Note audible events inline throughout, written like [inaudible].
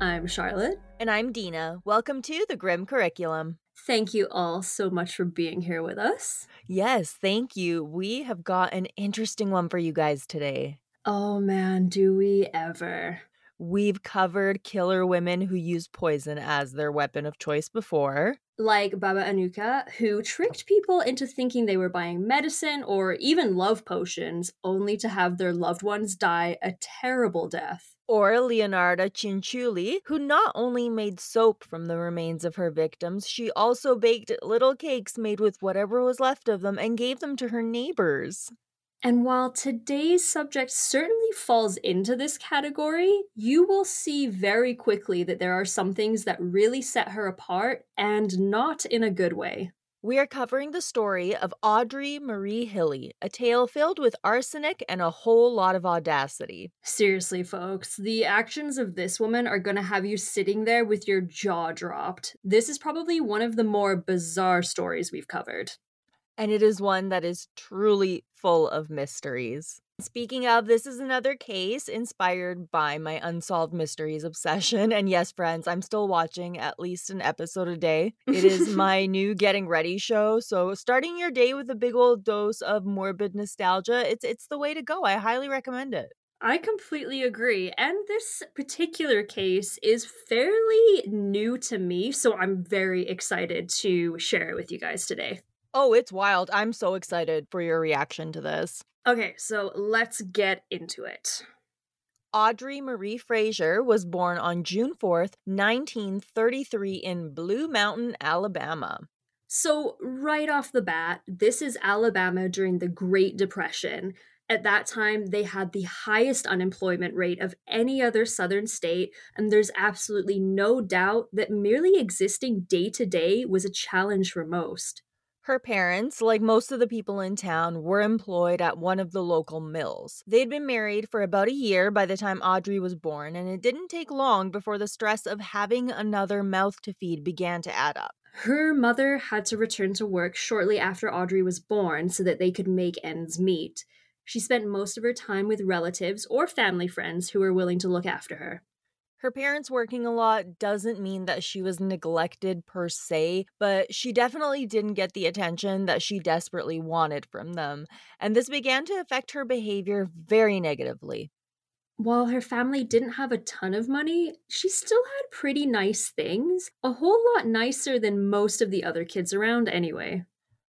I'm Charlotte. And I'm Dina. Welcome to the Grim Curriculum. Thank you all so much for being here with us. Yes, thank you. We have got an interesting one for you guys today. Oh man, do we ever. We've covered killer women who use poison as their weapon of choice before. Like Baba Anujka, who tricked people into thinking they were buying medicine or even love potions, only to have their loved ones die a terrible death. Or Leonarda Cianciulli, who not only made soap from the remains of her victims, she also baked little cakes made with whatever was left of them and gave them to her neighbors. And while today's subject certainly falls into this category, you will see very quickly that there are some things that really set her apart and not in a good way. We are covering the story of Audrey Marie Hilley, a tale filled with arsenic and a whole lot of audacity. Seriously, folks, the actions of this woman are going to have you sitting there with your jaw dropped. This is probably one of the more bizarre stories we've covered and it is one that is truly full of mysteries. Speaking of, this is another case inspired by my unsolved mysteries obsession. And yes, friends, I'm still watching at least an episode a day. It is [laughs] my new getting ready show. So starting your day with a big old dose of morbid nostalgia, it's it's the way to go. I highly recommend it. I completely agree. And this particular case is fairly new to me, so I'm very excited to share it with you guys today. Oh, it's wild. I'm so excited for your reaction to this. Okay, so let's get into it. Audrey Marie Frazier was born on June 4th, 1933, in Blue Mountain, Alabama. So, right off the bat, this is Alabama during the Great Depression. At that time, they had the highest unemployment rate of any other southern state, and there's absolutely no doubt that merely existing day to day was a challenge for most. Her parents, like most of the people in town, were employed at one of the local mills. They'd been married for about a year by the time Audrey was born, and it didn't take long before the stress of having another mouth to feed began to add up. Her mother had to return to work shortly after Audrey was born so that they could make ends meet. She spent most of her time with relatives or family friends who were willing to look after her. Her parents working a lot doesn't mean that she was neglected per se, but she definitely didn't get the attention that she desperately wanted from them, and this began to affect her behavior very negatively. While her family didn't have a ton of money, she still had pretty nice things, a whole lot nicer than most of the other kids around anyway.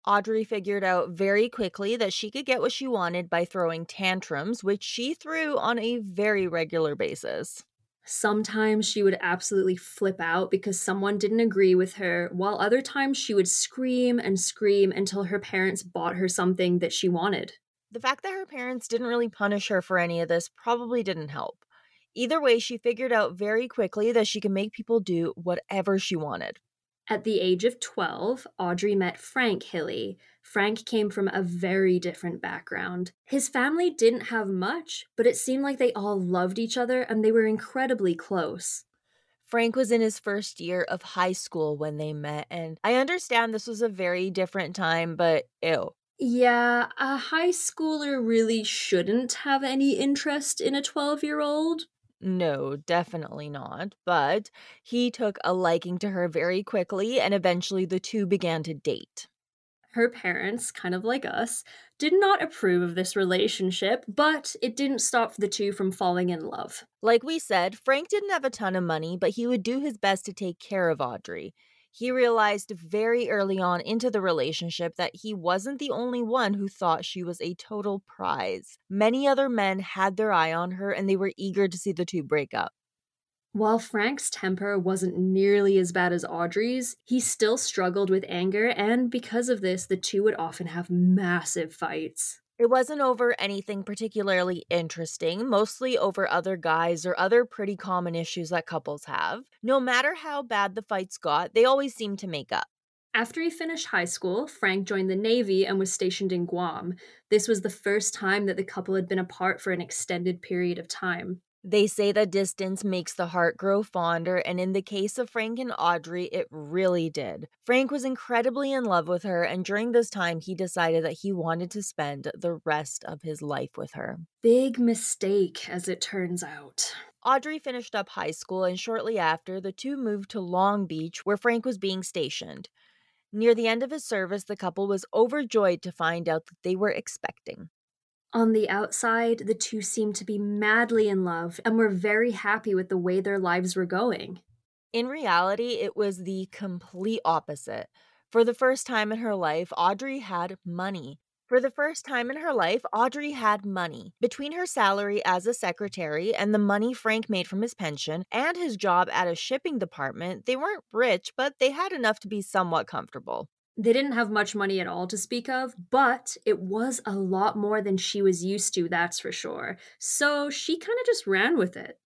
Audrey figured out very quickly that she could get what she wanted by throwing tantrums, which she threw on a very regular basis. Sometimes she would absolutely flip out because someone didn't agree with her, while other times she would scream and scream until her parents bought her something that she wanted. The fact that her parents didn't really punish her for any of this probably didn't help. Either way, she figured out very quickly that she could make people do whatever she wanted. At the age of 12, Audrey met Frank Hilley. Frank came from a very different background. His family didn't have much, but it seemed like they all loved each other and they were incredibly close. Frank was in his first year of high school when they met, and I understand this was a very different time, but ew. Yeah, a high schooler really shouldn't have any interest in a 12 year old, no, definitely not. But he took a liking to her very quickly, and eventually the two began to date. Her parents, kind of like us, did not approve of this relationship, but it didn't stop the two from falling in love. Like we said, Frank didn't have a ton of money, but he would do his best to take care of Audrey. He realized very early on into the relationship that he wasn't the only one who thought she was a total prize. Many other men had their eye on her and they were eager to see the two break up. While Frank's temper wasn't nearly as bad as Audrey's, he still struggled with anger, and because of this, the two would often have massive fights. It wasn't over anything particularly interesting, mostly over other guys or other pretty common issues that couples have. No matter how bad the fights got, they always seemed to make up. After he finished high school, Frank joined the Navy and was stationed in Guam. This was the first time that the couple had been apart for an extended period of time. They say that distance makes the heart grow fonder, and in the case of Frank and Audrey, it really did. Frank was incredibly in love with her, and during this time, he decided that he wanted to spend the rest of his life with her. Big mistake, as it turns out. Audrey finished up high school, and shortly after, the two moved to Long Beach, where Frank was being stationed. Near the end of his service, the couple was overjoyed to find out that they were expecting. On the outside, the two seemed to be madly in love and were very happy with the way their lives were going. In reality, it was the complete opposite. For the first time in her life, Audrey had money. For the first time in her life, Audrey had money. Between her salary as a secretary and the money Frank made from his pension and his job at a shipping department, they weren't rich, but they had enough to be somewhat comfortable. They didn't have much money at all to speak of, but it was a lot more than she was used to, that's for sure. So she kind of just ran with it.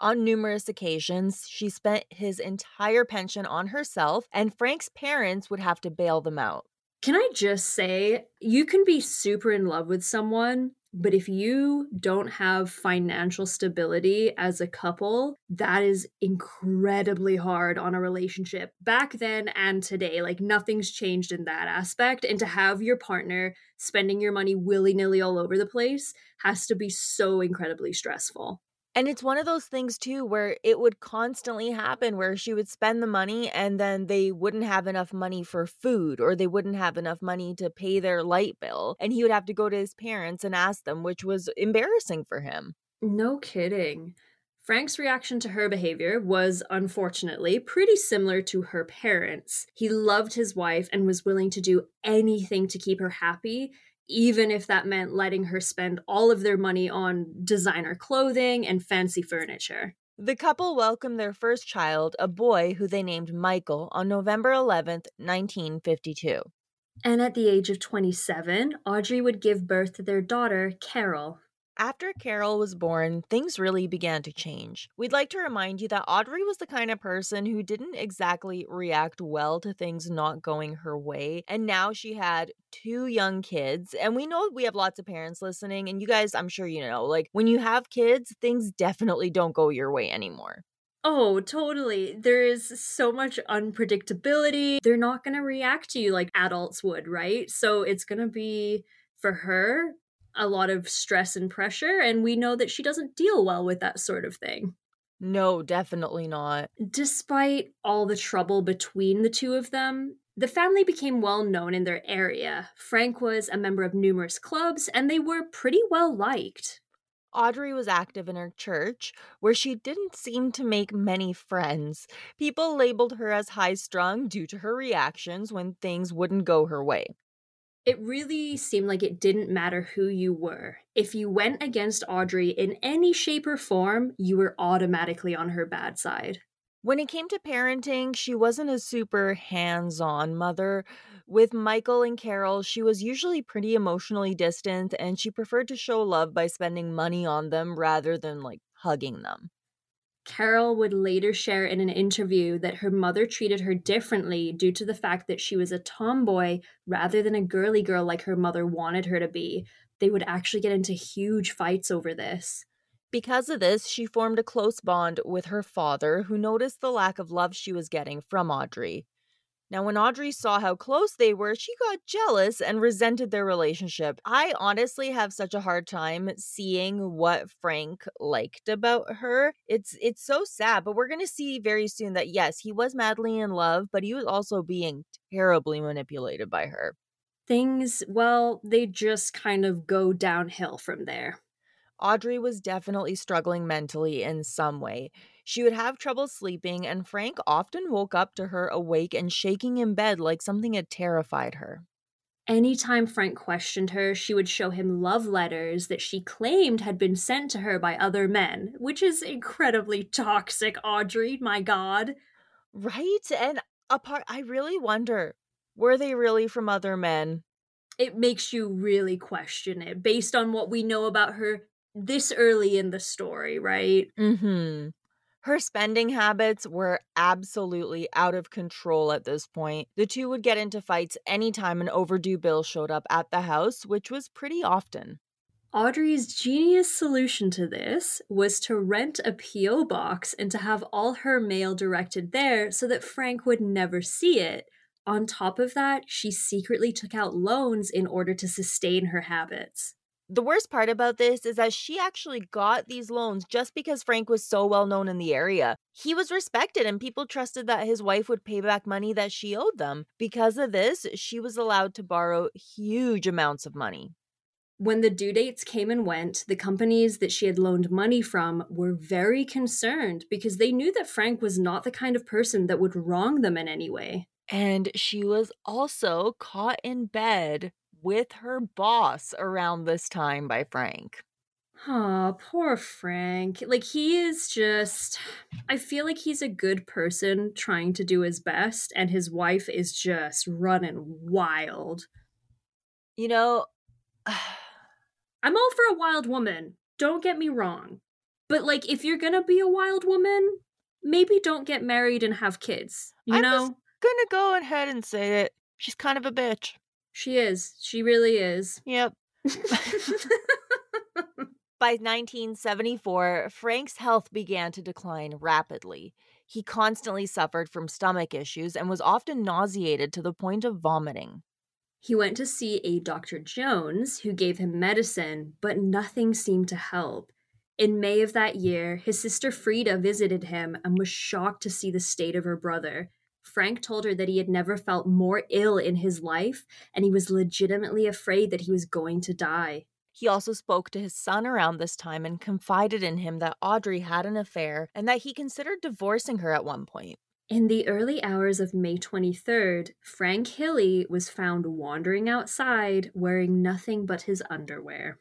On numerous occasions, she spent his entire pension on herself, and Frank's parents would have to bail them out. Can I just say, you can be super in love with someone, but if you don't have financial stability as a couple, that is incredibly hard on a relationship. Back then and today, like nothing's changed in that aspect. And to have your partner spending your money willy nilly all over the place has to be so incredibly stressful. And it's one of those things too where it would constantly happen where she would spend the money and then they wouldn't have enough money for food or they wouldn't have enough money to pay their light bill. And he would have to go to his parents and ask them, which was embarrassing for him. No kidding. Frank's reaction to her behavior was, unfortunately, pretty similar to her parents. He loved his wife and was willing to do anything to keep her happy, even if that meant letting her spend all of their money on designer clothing and fancy furniture. The couple welcomed their first child, a boy who they named Michael, on November 11th, 1952. And at the age of 27, Audrey would give birth to their daughter, Carol. After Carol was born, things really began to change. We'd like to remind you that Audrey was the kind of person who didn't exactly react well to things not going her way. And now she had two young kids. And we know we have lots of parents listening. And you guys, I'm sure you know, like when you have kids, things definitely don't go your way anymore. Oh, totally. There is so much unpredictability. They're not going to react to you like adults would, right? So it's going to be for her a lot of stress and pressure, and we know that she doesn't deal well with that sort of thing. No, definitely not. Despite all the trouble between the two of them, the family became well known in their area. Frank was a member of numerous clubs, and they were pretty well liked. Audrey was active in her church, where she didn't seem to make many friends. People labeled her as high strung due to her reactions when things wouldn't go her way it really seemed like it didn't matter who you were. If you went against Audrey in any shape or form, you were automatically on her bad side. When it came to parenting, she wasn't a super hands on mother. With Michael and Carol, she was usually pretty emotionally distant and she preferred to show love by spending money on them rather than like hugging them. Carol would later share in an interview that her mother treated her differently due to the fact that she was a tomboy rather than a girly girl like her mother wanted her to be. They would actually get into huge fights over this. Because of this, she formed a close bond with her father, who noticed the lack of love she was getting from Audrey. Now, when Audrey saw how close they were, she got jealous and resented their relationship. I honestly have such a hard time seeing what Frank liked about her. It's it's so sad, but we're going to see very soon that yes, he was madly in love, but he was also being terribly manipulated by her. Things, well, they just kind of go downhill from there. Audrey was definitely struggling mentally in some way. She would have trouble sleeping, and Frank often woke up to her awake and shaking in bed like something had terrified her. Anytime Frank questioned her, she would show him love letters that she claimed had been sent to her by other men, which is incredibly toxic, Audrey, my god. Right? And apart I really wonder, were they really from other men? It makes you really question it based on what we know about her this early in the story, right? Mm-hmm. Her spending habits were absolutely out of control at this point. The two would get into fights anytime an overdue bill showed up at the house, which was pretty often. Audrey's genius solution to this was to rent a P.O. box and to have all her mail directed there so that Frank would never see it. On top of that, she secretly took out loans in order to sustain her habits. The worst part about this is that she actually got these loans just because Frank was so well known in the area. He was respected and people trusted that his wife would pay back money that she owed them. Because of this, she was allowed to borrow huge amounts of money. When the due dates came and went, the companies that she had loaned money from were very concerned because they knew that Frank was not the kind of person that would wrong them in any way. And she was also caught in bed with her boss around this time by Frank. Aw, poor Frank. Like, he is just. I feel like he's a good person trying to do his best, and his wife is just running wild. You know. [sighs] I'm all for a wild woman. Don't get me wrong. But, like, if you're gonna be a wild woman, maybe don't get married and have kids. You I'm know? gonna go ahead and say it. She's kind of a bitch. She is. She really is. Yep. [laughs] By 1974, Frank's health began to decline rapidly. He constantly suffered from stomach issues and was often nauseated to the point of vomiting. He went to see a Dr. Jones who gave him medicine, but nothing seemed to help. In May of that year, his sister Frida visited him and was shocked to see the state of her brother. Frank told her that he had never felt more ill in his life, and he was legitimately afraid that he was going to die. He also spoke to his son around this time and confided in him that Audrey had an affair and that he considered divorcing her at one point. In the early hours of May 23rd, Frank Hilley was found wandering outside wearing nothing but his underwear.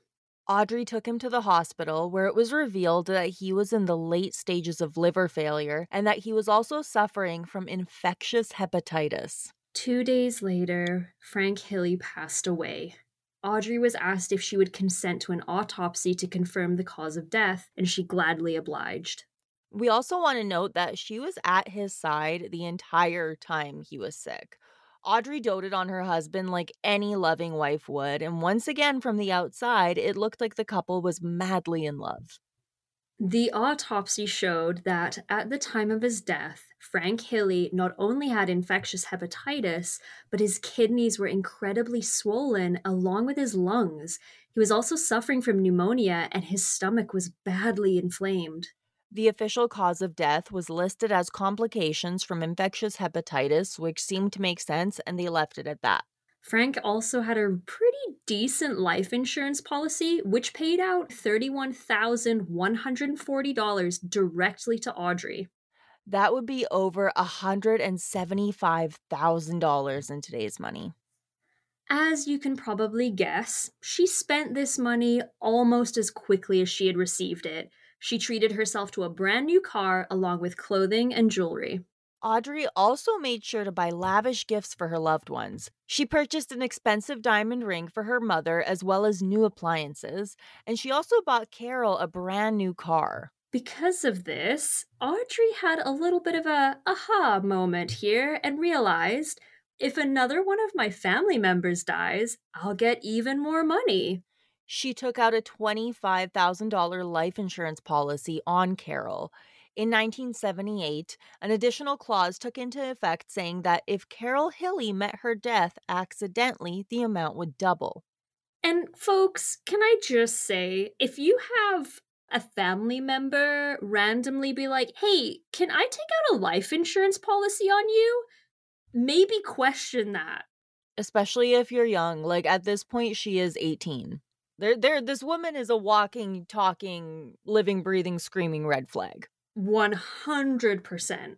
Audrey took him to the hospital where it was revealed that he was in the late stages of liver failure and that he was also suffering from infectious hepatitis. Two days later, Frank Hilley passed away. Audrey was asked if she would consent to an autopsy to confirm the cause of death, and she gladly obliged. We also want to note that she was at his side the entire time he was sick. Audrey doted on her husband like any loving wife would, and once again from the outside, it looked like the couple was madly in love. The autopsy showed that at the time of his death, Frank Hilley not only had infectious hepatitis, but his kidneys were incredibly swollen along with his lungs. He was also suffering from pneumonia and his stomach was badly inflamed. The official cause of death was listed as complications from infectious hepatitis, which seemed to make sense, and they left it at that. Frank also had a pretty decent life insurance policy, which paid out $31,140 directly to Audrey. That would be over $175,000 in today's money. As you can probably guess, she spent this money almost as quickly as she had received it. She treated herself to a brand new car along with clothing and jewelry. Audrey also made sure to buy lavish gifts for her loved ones. She purchased an expensive diamond ring for her mother as well as new appliances, and she also bought Carol a brand new car. Because of this, Audrey had a little bit of a aha moment here and realized if another one of my family members dies, I'll get even more money. She took out a $25,000 life insurance policy on Carol. In 1978, an additional clause took into effect saying that if Carol Hilley met her death accidentally, the amount would double. And folks, can I just say, if you have a family member randomly be like, hey, can I take out a life insurance policy on you? Maybe question that. Especially if you're young. Like at this point, she is 18. There, there, this woman is a walking, talking, living, breathing, screaming red flag. 100%.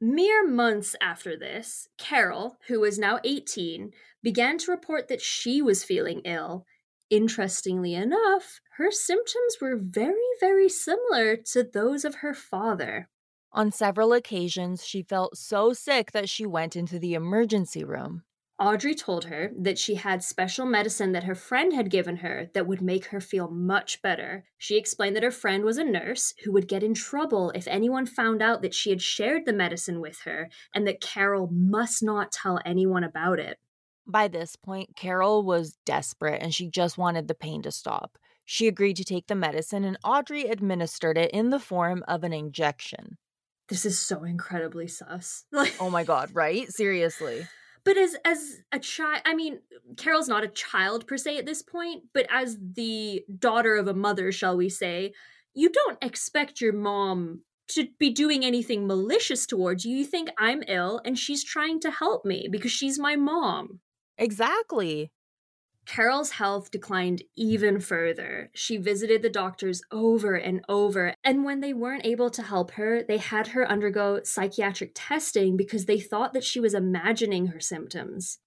Mere months after this, Carol, who was now 18, began to report that she was feeling ill. Interestingly enough, her symptoms were very, very similar to those of her father. On several occasions, she felt so sick that she went into the emergency room. Audrey told her that she had special medicine that her friend had given her that would make her feel much better. She explained that her friend was a nurse who would get in trouble if anyone found out that she had shared the medicine with her and that Carol must not tell anyone about it. By this point, Carol was desperate and she just wanted the pain to stop. She agreed to take the medicine and Audrey administered it in the form of an injection. This is so incredibly sus. oh my god, [laughs] right? Seriously. But as as a child, I mean, Carol's not a child per se at this point, but as the daughter of a mother, shall we say, you don't expect your mom to be doing anything malicious towards you. You think I'm ill and she's trying to help me because she's my mom. Exactly. Carol's health declined even further. She visited the doctors over and over, and when they weren't able to help her, they had her undergo psychiatric testing because they thought that she was imagining her symptoms.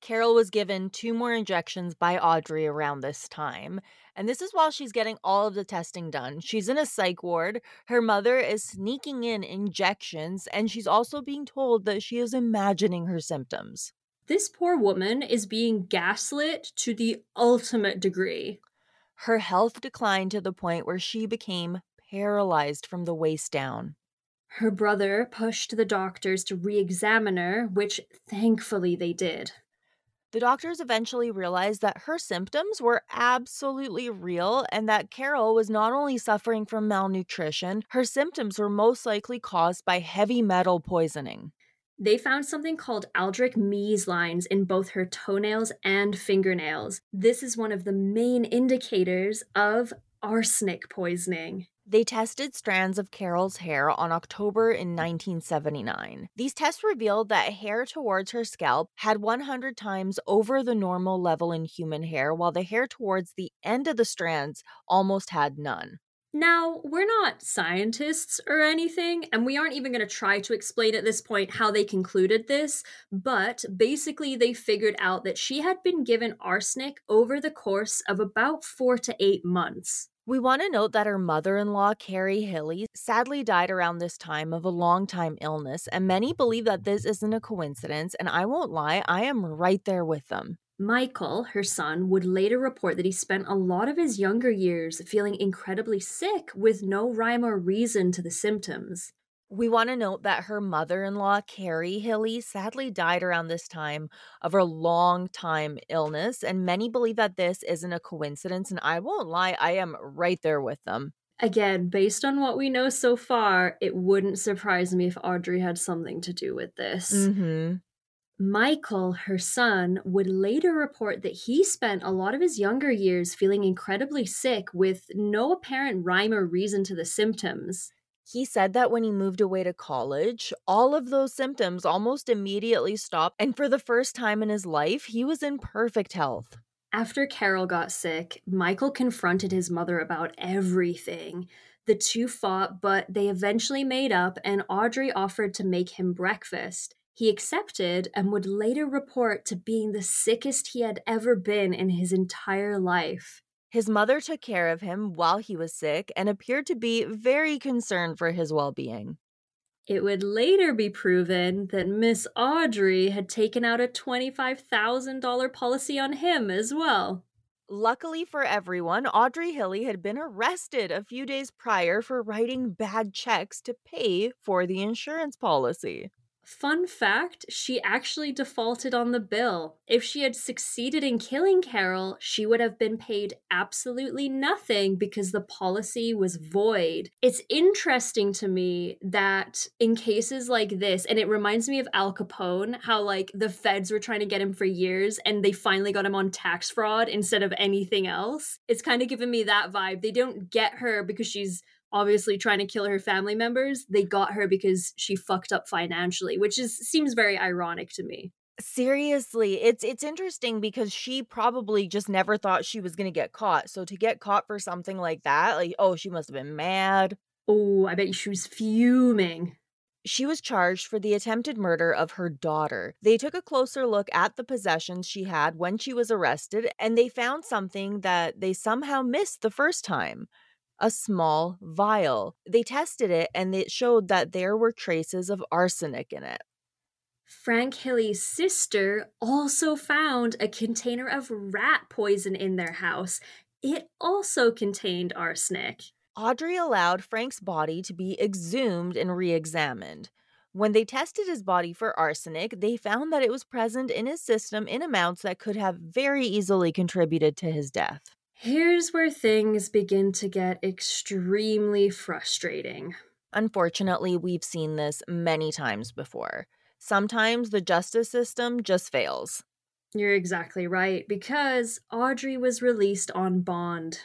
Carol was given two more injections by Audrey around this time, and this is while she's getting all of the testing done. She's in a psych ward. Her mother is sneaking in injections, and she's also being told that she is imagining her symptoms. This poor woman is being gaslit to the ultimate degree. Her health declined to the point where she became paralyzed from the waist down. Her brother pushed the doctors to re examine her, which thankfully they did. The doctors eventually realized that her symptoms were absolutely real and that Carol was not only suffering from malnutrition, her symptoms were most likely caused by heavy metal poisoning. They found something called Aldrich Mees lines in both her toenails and fingernails. This is one of the main indicators of arsenic poisoning. They tested strands of Carol's hair on October in 1979. These tests revealed that hair towards her scalp had 100 times over the normal level in human hair, while the hair towards the end of the strands almost had none. Now, we're not scientists or anything, and we aren't even going to try to explain at this point how they concluded this, but basically, they figured out that she had been given arsenic over the course of about four to eight months. We want to note that her mother in law, Carrie Hilley, sadly died around this time of a long time illness, and many believe that this isn't a coincidence, and I won't lie, I am right there with them. Michael, her son, would later report that he spent a lot of his younger years feeling incredibly sick with no rhyme or reason to the symptoms. We want to note that her mother in law, Carrie Hilley, sadly died around this time of her long time illness, and many believe that this isn't a coincidence. And I won't lie, I am right there with them. Again, based on what we know so far, it wouldn't surprise me if Audrey had something to do with this. Mm-hmm. Michael, her son, would later report that he spent a lot of his younger years feeling incredibly sick with no apparent rhyme or reason to the symptoms. He said that when he moved away to college, all of those symptoms almost immediately stopped, and for the first time in his life, he was in perfect health. After Carol got sick, Michael confronted his mother about everything. The two fought, but they eventually made up, and Audrey offered to make him breakfast. He accepted and would later report to being the sickest he had ever been in his entire life. His mother took care of him while he was sick and appeared to be very concerned for his well being. It would later be proven that Miss Audrey had taken out a $25,000 policy on him as well. Luckily for everyone, Audrey Hilley had been arrested a few days prior for writing bad checks to pay for the insurance policy. Fun fact she actually defaulted on the bill. If she had succeeded in killing Carol, she would have been paid absolutely nothing because the policy was void. It's interesting to me that in cases like this, and it reminds me of Al Capone, how like the feds were trying to get him for years and they finally got him on tax fraud instead of anything else. It's kind of given me that vibe. They don't get her because she's obviously trying to kill her family members they got her because she fucked up financially which is seems very ironic to me. Seriously it's it's interesting because she probably just never thought she was going to get caught so to get caught for something like that like oh she must have been mad. Oh i bet she was fuming. She was charged for the attempted murder of her daughter. They took a closer look at the possessions she had when she was arrested, and they found something that they somehow missed the first time a small vial. They tested it and it showed that there were traces of arsenic in it. Frank Hilley's sister also found a container of rat poison in their house. It also contained arsenic. Audrey allowed Frank's body to be exhumed and re examined. When they tested his body for arsenic, they found that it was present in his system in amounts that could have very easily contributed to his death. Here's where things begin to get extremely frustrating. Unfortunately, we've seen this many times before. Sometimes the justice system just fails. You're exactly right, because Audrey was released on bond.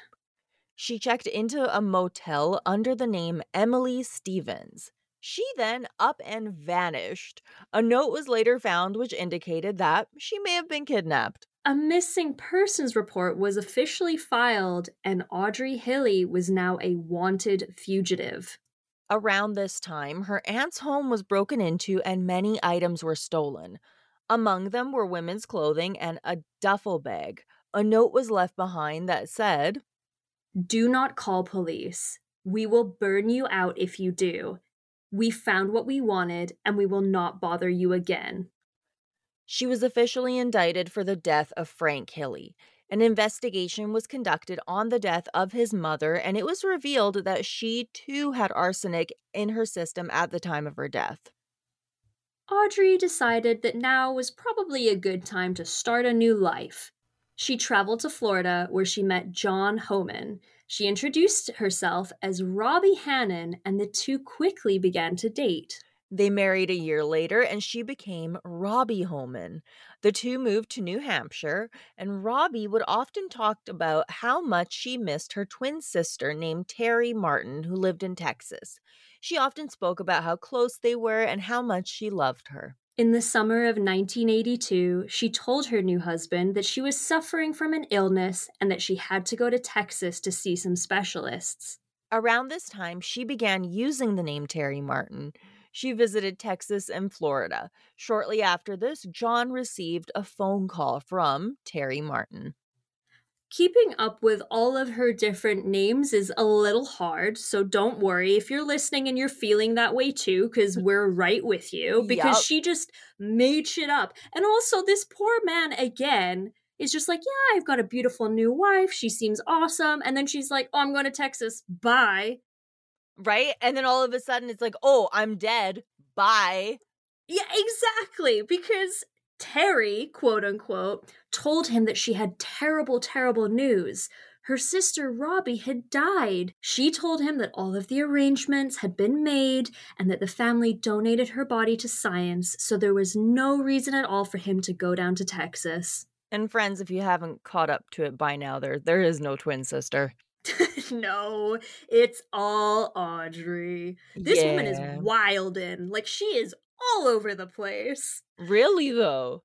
She checked into a motel under the name Emily Stevens. She then up and vanished. A note was later found which indicated that she may have been kidnapped. A missing persons report was officially filed, and Audrey Hilley was now a wanted fugitive. Around this time, her aunt's home was broken into and many items were stolen. Among them were women's clothing and a duffel bag. A note was left behind that said, Do not call police. We will burn you out if you do. We found what we wanted and we will not bother you again. She was officially indicted for the death of Frank Hilley. An investigation was conducted on the death of his mother, and it was revealed that she too had arsenic in her system at the time of her death. Audrey decided that now was probably a good time to start a new life. She traveled to Florida where she met John Homan. She introduced herself as Robbie Hannon, and the two quickly began to date. They married a year later and she became Robbie Homan. The two moved to New Hampshire, and Robbie would often talk about how much she missed her twin sister named Terry Martin, who lived in Texas. She often spoke about how close they were and how much she loved her. In the summer of 1982, she told her new husband that she was suffering from an illness and that she had to go to Texas to see some specialists. Around this time, she began using the name Terry Martin. She visited Texas and Florida. Shortly after this, John received a phone call from Terry Martin. Keeping up with all of her different names is a little hard, so don't worry if you're listening and you're feeling that way too, because [laughs] we're right with you, because yep. she just made shit up. And also, this poor man, again, is just like, yeah, I've got a beautiful new wife. She seems awesome. And then she's like, oh, I'm going to Texas. Bye. Right? And then all of a sudden it's like, oh, I'm dead. Bye. Yeah, exactly. Because Terry, quote unquote, told him that she had terrible, terrible news. Her sister Robbie had died. She told him that all of the arrangements had been made and that the family donated her body to science, so there was no reason at all for him to go down to Texas. And friends, if you haven't caught up to it by now, there there is no twin sister. [laughs] no, it's all Audrey. This yeah. woman is wild wildin'. Like she is all over the place. Really though.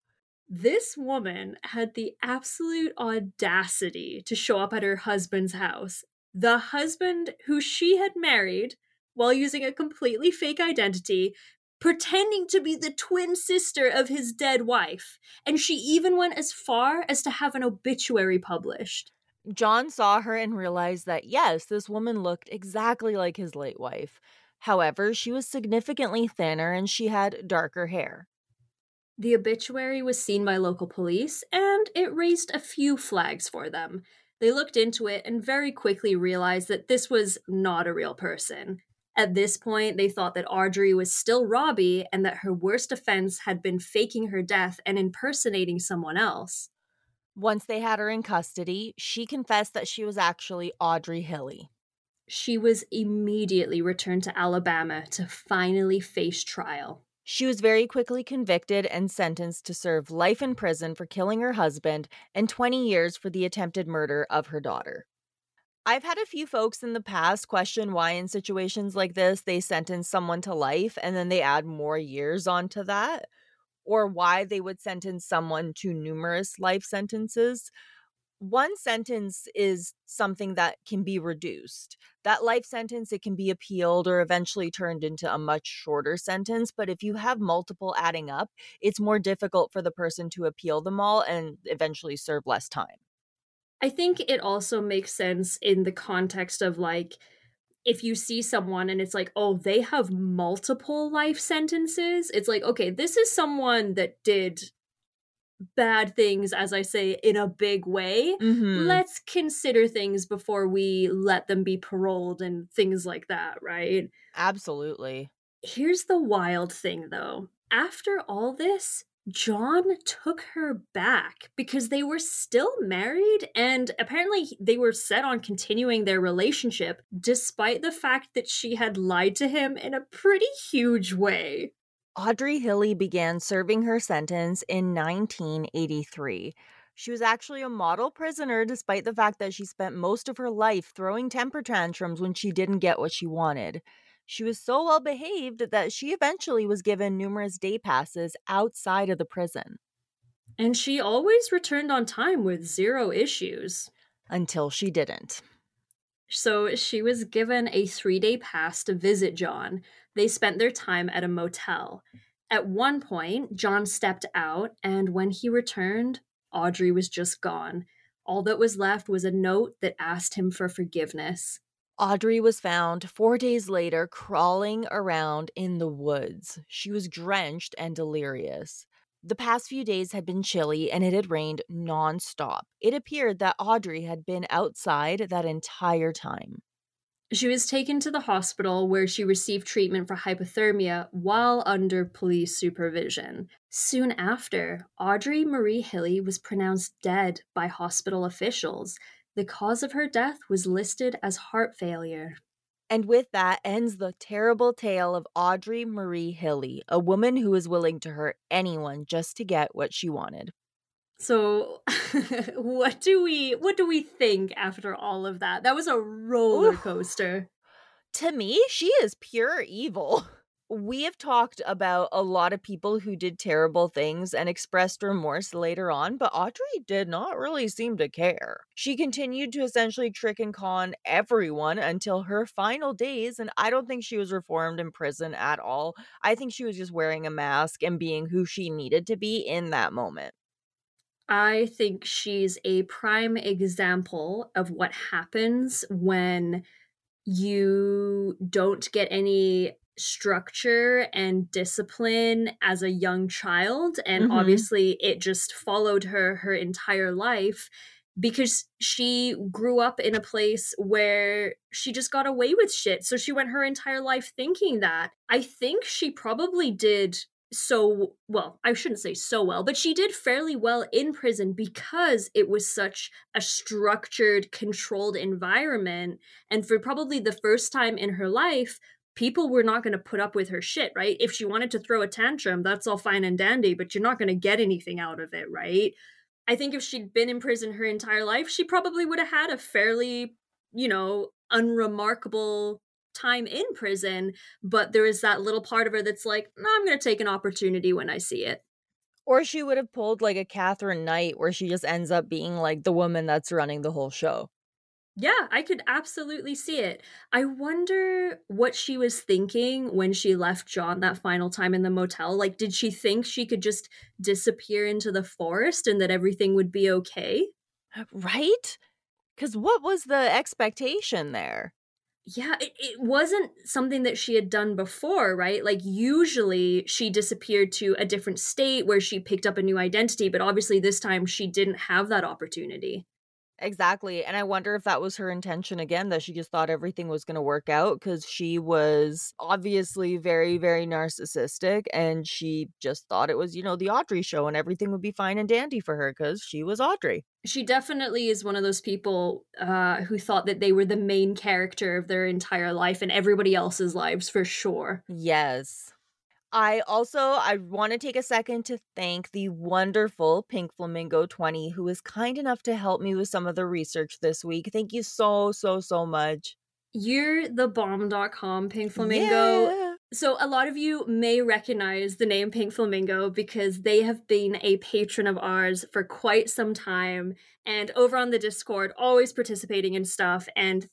This woman had the absolute audacity to show up at her husband's house. The husband who she had married while using a completely fake identity, pretending to be the twin sister of his dead wife. And she even went as far as to have an obituary published. John saw her and realized that, yes, this woman looked exactly like his late wife. However, she was significantly thinner and she had darker hair. The obituary was seen by local police, and it raised a few flags for them. They looked into it and very quickly realized that this was not a real person. At this point, they thought that Audrey was still Robbie and that her worst offense had been faking her death and impersonating someone else. Once they had her in custody, she confessed that she was actually Audrey Hilley. She was immediately returned to Alabama to finally face trial. She was very quickly convicted and sentenced to serve life in prison for killing her husband and 20 years for the attempted murder of her daughter. I've had a few folks in the past question why, in situations like this, they sentence someone to life and then they add more years onto that, or why they would sentence someone to numerous life sentences one sentence is something that can be reduced. That life sentence, it can be appealed or eventually turned into a much shorter sentence. But if you have multiple adding up, it's more difficult for the person to appeal them all and eventually serve less time. I think it also makes sense in the context of like, if you see someone and it's like, oh, they have multiple life sentences, it's like, okay, this is someone that did bad things, as I say, in a big way. Mm-hmm. Let's consider things before we let them be paroled and things like that, right? Absolutely. Here's the wild thing though. After all this, John took her back because they were still married and apparently they were set on continuing their relationship despite the fact that she had lied to him in a pretty huge way. Audrey Hilley began serving her sentence in 1983. She was actually a model prisoner despite the fact that she spent most of her life throwing temper tantrums when she didn't get what she wanted. She was so well behaved that she eventually was given numerous day passes outside of the prison. And she always returned on time with zero issues. Until she didn't. So she was given a three day pass to visit John. They spent their time at a motel. At one point, John stepped out, and when he returned, Audrey was just gone. All that was left was a note that asked him for forgiveness. Audrey was found four days later crawling around in the woods. She was drenched and delirious. The past few days had been chilly and it had rained nonstop. It appeared that Audrey had been outside that entire time. She was taken to the hospital where she received treatment for hypothermia while under police supervision. Soon after, Audrey Marie Hilley was pronounced dead by hospital officials. The cause of her death was listed as heart failure. And with that ends the terrible tale of Audrey Marie Hilley, a woman who was willing to hurt anyone just to get what she wanted. So, [laughs] what do we what do we think after all of that? That was a roller coaster. To me, she is pure evil. [laughs] We have talked about a lot of people who did terrible things and expressed remorse later on, but Audrey did not really seem to care. She continued to essentially trick and con everyone until her final days, and I don't think she was reformed in prison at all. I think she was just wearing a mask and being who she needed to be in that moment. I think she's a prime example of what happens when you don't get any structure and discipline as a young child. And mm-hmm. obviously it just followed her her entire life because she grew up in a place where she just got away with shit. So she went her entire life thinking that. I think she probably did so well i shouldn't say so well but she did fairly well in prison because it was such a structured controlled environment. And for probably the first time in her life people were not going to put up with her shit right if she wanted to throw a tantrum that's all fine and dandy but you're not going to get anything out of it right i think if she'd been in prison her entire life she probably would have had a fairly you know unremarkable time in prison, but there is that little part of her that's like, no, I'm going to take an opportunity when I see it. Or she would have pulled like a Katherine Knight where she just ends up being like the woman that's running the whole show. Yeah, I could absolutely see it. I wonder what she was thinking when she left John that final time in the motel. Like, did she think she could just disappear into the forest and that everything would be okay? Uh, right? Because what was the expectation there? yeah, it, it wasn't something that she had done before, right? Like, usually she disappeared to a different state where she picked up a new identity, but obviously this time she didn't have that opportunity. Exactly. And I wonder if that was her intention again, that she just thought everything was going to work out because she was obviously very, very narcissistic and she just thought it was, you know, the Audrey show and everything would be fine and dandy for her because she was Audrey. She definitely is one of those people uh, who thought that they were the main character of their entire life and everybody else's lives for sure. Yes. I also I want to take a second to thank the wonderful Pink Flamingo 20 who was kind enough to help me with some of the research this week. Thank you so so so much. You're the bomb.com Pink Flamingo. Yeah. So a lot of you may recognize the name Pink Flamingo because they have been a patron of ours for quite some time and over on the Discord always participating in stuff and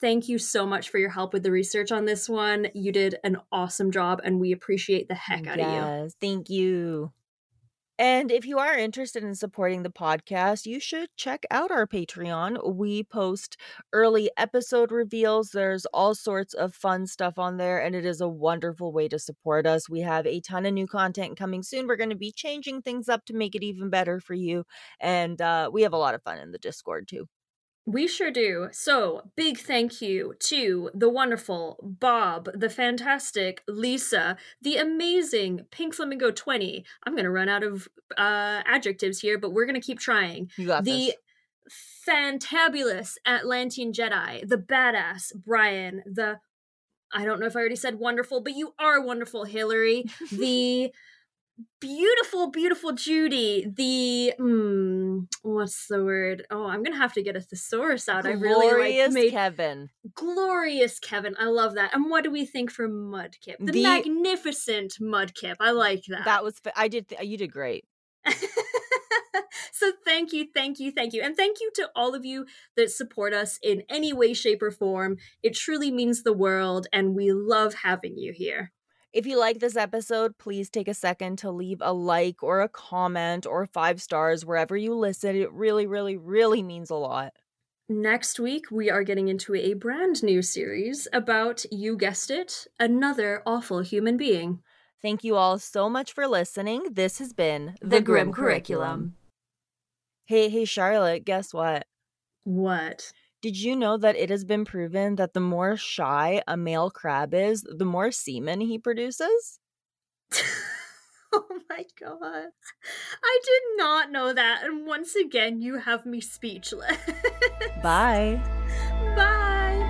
thank you so much for your help with the research on this one. You did an awesome job and we appreciate the heck out yes, of you. Thank you. And if you are interested in supporting the podcast, you should check out our Patreon. We post early episode reveals. There's all sorts of fun stuff on there, and it is a wonderful way to support us. We have a ton of new content coming soon. We're going to be changing things up to make it even better for you. And uh, we have a lot of fun in the Discord too. We sure do. So, big thank you to the wonderful Bob, the fantastic Lisa, the amazing Pink Flamingo 20. I'm going to run out of uh, adjectives here, but we're going to keep trying. You got the this. fantabulous Atlantean Jedi, the badass Brian, the I don't know if I already said wonderful, but you are wonderful, Hillary. [laughs] the beautiful, beautiful Judy. The hmm, what's the word? Oh, I'm gonna have to get a thesaurus out. Glorious I really like made Kevin. glorious Kevin. I love that. And what do we think for Mudkip? The, The- magnificent Mudkip. I like that. That was I did th- you did great. [laughs] so thank you, thank you, thank you. And thank you to all of you that support us in any way, shape, or form. It truly means the world, and we love having you here. If you like this episode, please take a second to leave a like or a comment or 5 stars wherever you listen. It really really really means a lot. Next week, we are getting into a brand new series about, you guessed it, another awful human being. Thank you all so much for listening. This has been The Grim Curriculum. Hey, hey Charlotte, guess what? What? Did you know that it has been proven that the more shy a male crab is, the more semen he produces? [laughs] oh my god. I did not know that, and once again, you have me speechless. Bye. [laughs] Bye.